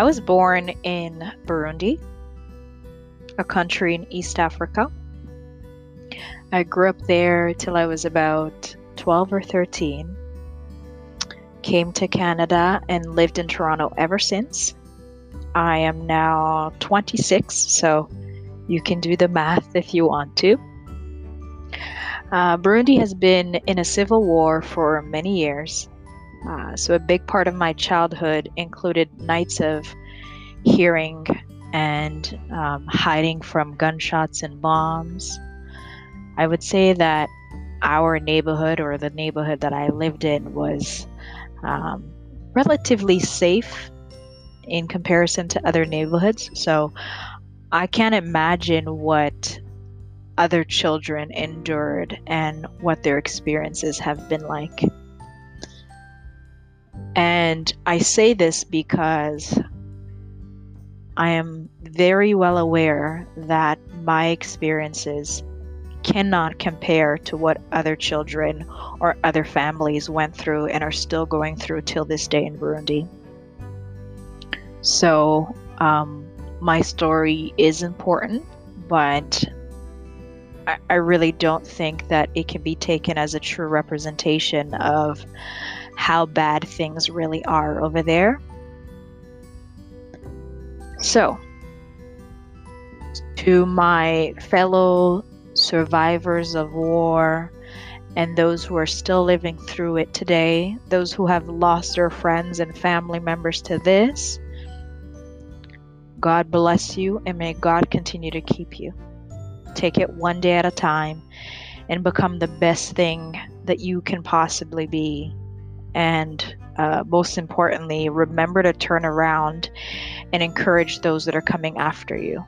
I was born in Burundi, a country in East Africa. I grew up there till I was about 12 or 13. Came to Canada and lived in Toronto ever since. I am now 26, so you can do the math if you want to. Uh, Burundi has been in a civil war for many years. Uh, so, a big part of my childhood included nights of hearing and um, hiding from gunshots and bombs. I would say that our neighborhood or the neighborhood that I lived in was um, relatively safe in comparison to other neighborhoods. So I can't imagine what other children endured and what their experiences have been like. And I say this because I am very well aware that my experiences cannot compare to what other children or other families went through and are still going through till this day in Burundi. So, um, my story is important, but I, I really don't think that it can be taken as a true representation of how bad things really are over there. So, to my fellow survivors of war and those who are still living through it today, those who have lost their friends and family members to this, God bless you and may God continue to keep you. Take it one day at a time and become the best thing that you can possibly be. And uh, most importantly, remember to turn around and encourage those that are coming after you.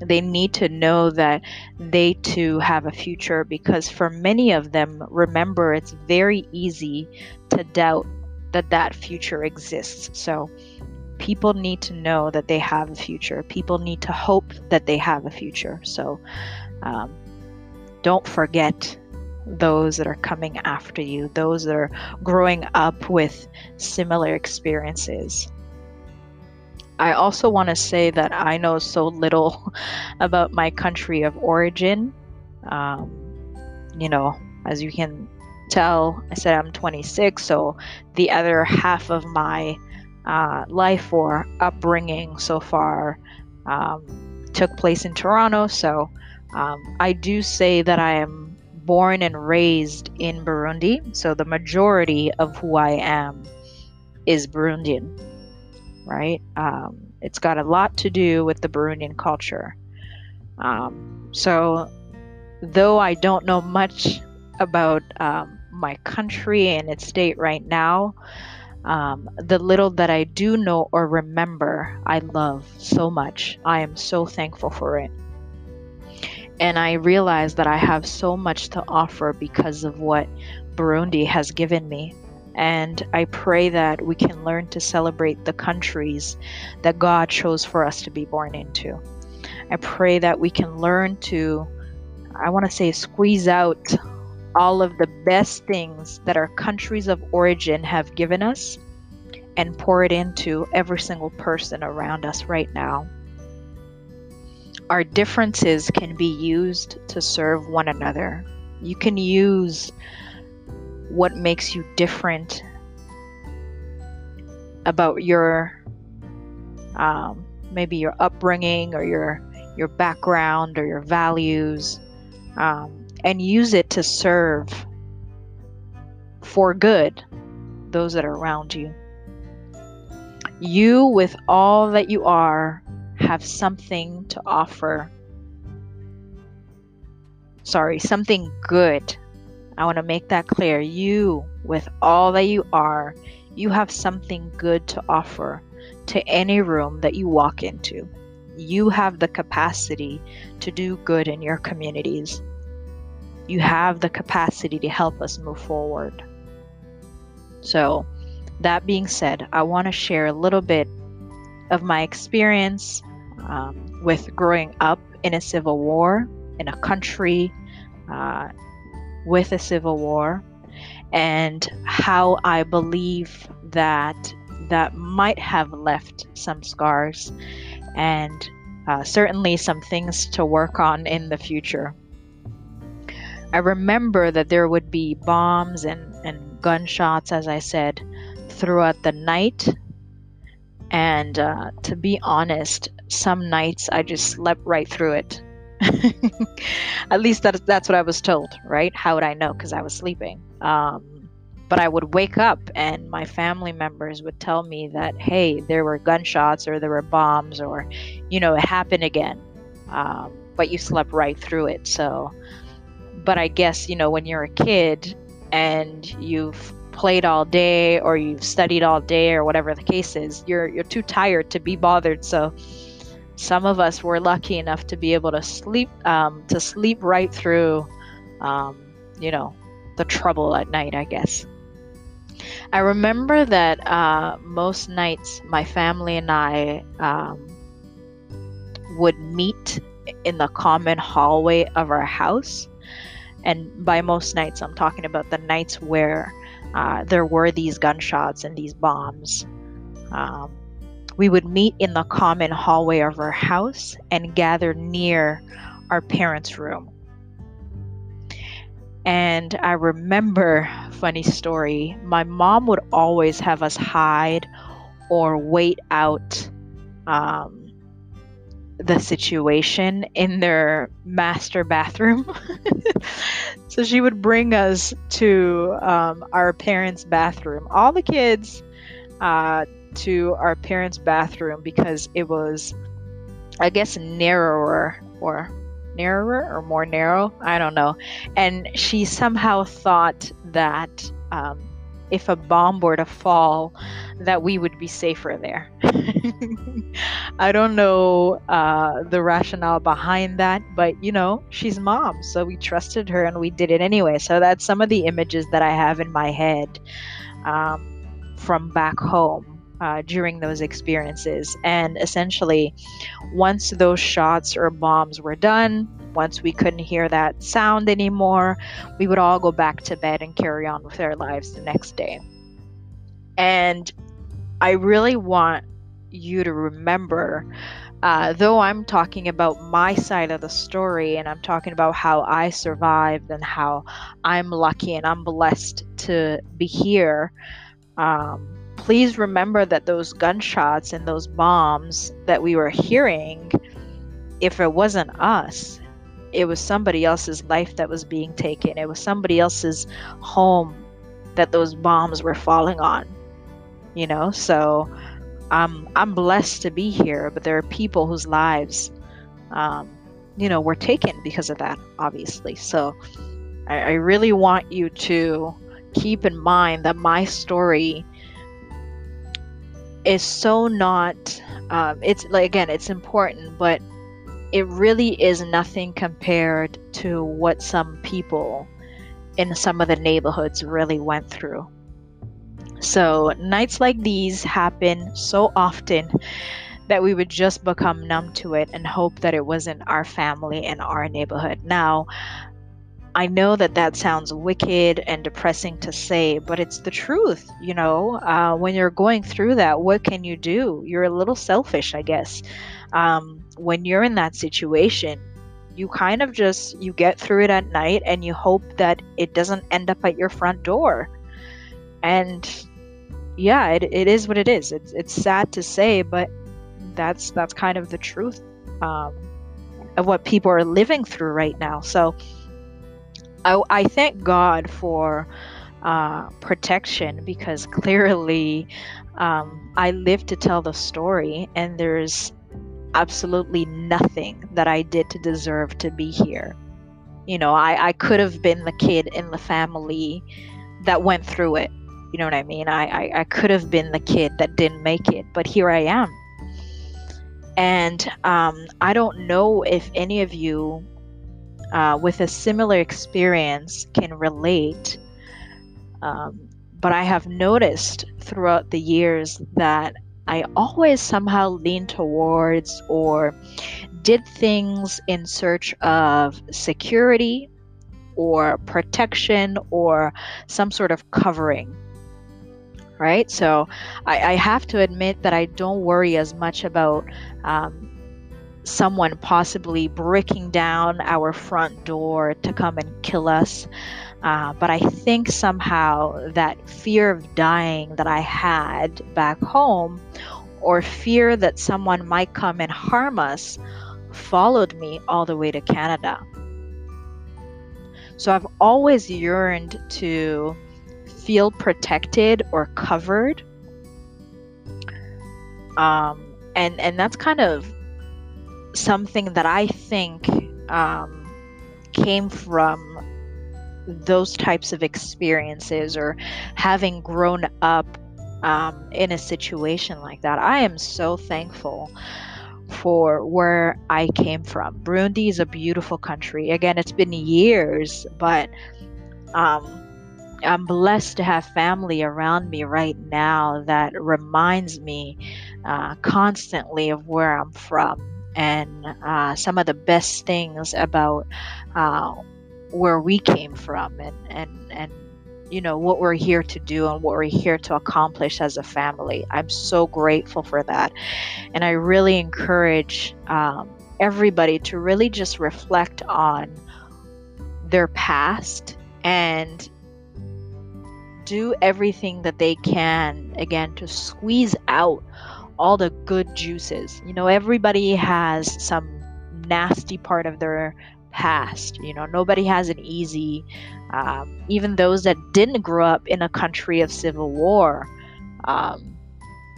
They need to know that they too have a future because for many of them, remember, it's very easy to doubt that that future exists. So people need to know that they have a future. People need to hope that they have a future. So um, don't forget those that are coming after you, those that are growing up with similar experiences. I also want to say that I know so little about my country of origin. Um, you know, as you can tell, I said I'm 26, so the other half of my uh, life or upbringing so far um, took place in Toronto. So um, I do say that I am born and raised in Burundi. So the majority of who I am is Burundian, right? Um, it's got a lot to do with the Burundian culture. Um, so though I don't know much about um, my country and its state right now, um, the little that I do know or remember, I love so much. I am so thankful for it. And I realize that I have so much to offer because of what Burundi has given me. And I pray that we can learn to celebrate the countries that God chose for us to be born into. I pray that we can learn to, I want to say, squeeze out all of the best things that our countries of origin have given us and pour it into every single person around us right now. Our differences can be used to serve one another. You can use what makes you different about your um, maybe your upbringing or your your background or your values um, and use it to serve for good those that are around you. You, with all that you are, have something to offer. Sorry, something good. I want to make that clear. You, with all that you are, you have something good to offer to any room that you walk into. You have the capacity to do good in your communities you have the capacity to help us move forward. So, that being said, I want to share a little bit of my experience um, with growing up in a civil war, in a country uh, with a civil war, and how I believe that that might have left some scars and uh, certainly some things to work on in the future. I remember that there would be bombs and, and gunshots, as I said, throughout the night. And uh, to be honest, some nights I just slept right through it. At least that, that's what I was told, right? How would I know? Because I was sleeping. Um, but I would wake up and my family members would tell me that, hey, there were gunshots or there were bombs or, you know, it happened again. Um, but you slept right through it. So, but I guess, you know, when you're a kid and you've played all day or you've studied all day or whatever the case is, you're you're too tired to be bothered. So some of us were lucky enough to be able to sleep um, to sleep right through, um, you know, the trouble at night. I guess. I remember that uh, most nights my family and I um, would meet in the common hallway of our house. And by most nights, I'm talking about the nights where uh, there were these gunshots and these bombs. Um, we would meet in the common hallway of our house and gather near our parents' room. And I remember, funny story, my mom would always have us hide or wait out um, the situation in their master bathroom. so she would bring us to um, our parents' bathroom, all the kids uh, to our parents' bathroom because it was, I guess, narrower or narrower or more narrow. I don't know. And she somehow thought that um, if a bomb were to fall, that we would be safer there. I don't know uh, the rationale behind that, but you know, she's mom, so we trusted her and we did it anyway. So that's some of the images that I have in my head um, from back home. Uh, during those experiences. And essentially, once those shots or bombs were done, once we couldn't hear that sound anymore, we would all go back to bed and carry on with our lives the next day. And I really want you to remember, uh, though I'm talking about my side of the story and I'm talking about how I survived and how I'm lucky and I'm blessed to be here. Um, please remember that those gunshots and those bombs that we were hearing, if it wasn't us, it was somebody else's life that was being taken. It was somebody else's home that those bombs were falling on. You know, so I'm I'm blessed to be here, but there are people whose lives, um, you know, were taken because of that. Obviously, so I, I really want you to keep in mind that my story is so not. Um, it's like again, it's important, but it really is nothing compared to what some people in some of the neighborhoods really went through. So, nights like these happen so often that we would just become numb to it and hope that it wasn't our family and our neighborhood. Now, I know that that sounds wicked and depressing to say, but it's the truth. You know, uh, when you're going through that, what can you do? You're a little selfish, I guess. Um, when you're in that situation, you kind of just you get through it at night and you hope that it doesn't end up at your front door. And yeah, it, it is what it is. It's it's sad to say, but that's that's kind of the truth um, of what people are living through right now. So I, I thank God for uh, protection because clearly um, I live to tell the story, and there's absolutely nothing that I did to deserve to be here. You know, I, I could have been the kid in the family that went through it. You know what I mean? I, I, I could have been the kid that didn't make it, but here I am. And um, I don't know if any of you uh, with a similar experience can relate. Um, but I have noticed throughout the years that I always somehow lean towards or did things in search of security or protection or some sort of covering. right? So I, I have to admit that I don't worry as much about um, someone possibly breaking down our front door to come and kill us. Uh, but I think somehow that fear of dying that I had back home, or fear that someone might come and harm us, followed me all the way to Canada. So I've always yearned to feel protected or covered. Um, and and that's kind of something that I think um, came from those types of experiences or having grown up um, in a situation like that. I am so thankful for where I came from. Burundi is a beautiful country. Again, it's been years, but um, I'm blessed to have family around me right now that reminds me uh, constantly of where I'm from and uh, some of the best things about uh, where we came from and, and, and you know what we're here to do and what we're here to accomplish as a family. I'm so grateful for that, and I really encourage um, everybody to really just reflect on their past and do everything that they can again to squeeze out all the good juices. You know, everybody has some nasty part of their past. You know, nobody has an easy, um, even those that didn't grow up in a country of civil war. Um,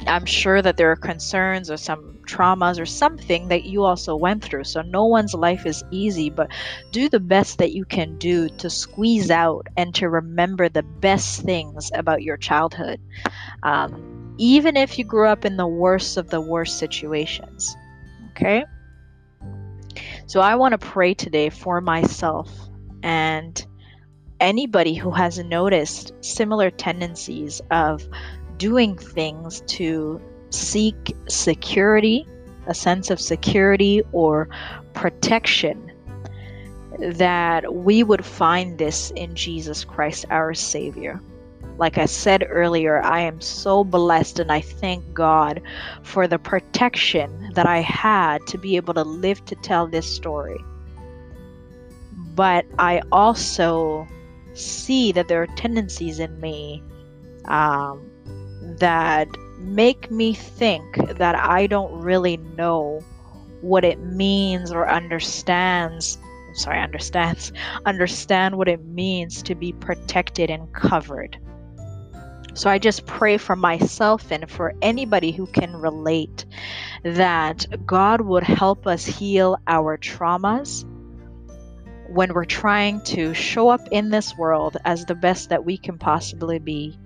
I'm sure that there are concerns or some traumas or something that you also went through. So no one's life is easy, but do the best that you can do to squeeze out and to remember the best things about your childhood. Um, even if you grew up in the worst of the worst situations. Okay? So I want to pray today for myself and anybody who has noticed similar tendencies of doing things to seek security, a sense of security or protection, that we would find this in Jesus Christ, our Savior. Like I said earlier, I am so blessed and I thank God for the protection that I had to be able to live to tell this story. But I also see that there are tendencies in me um, that make me think that I don't really know what it means or understands sorry understands understand what it means to be protected and covered so I just pray for myself and for anybody who can relate that God would help us heal our traumas when we're trying to show up in this world as the best that we can possibly be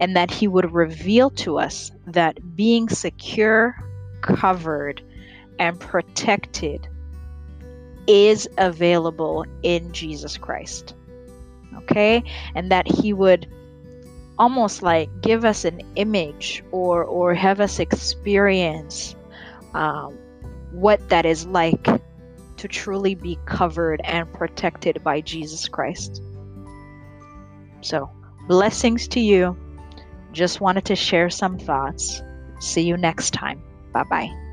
and that He would reveal to us that being secure, covered, and protected is available in Jesus Christ. Okay? And that He would almost like give us an image or, or have us experience um, what that is like to truly be covered and protected by Jesus Christ. So, blessings to you. Just wanted to share some thoughts. See you next time. Bye bye.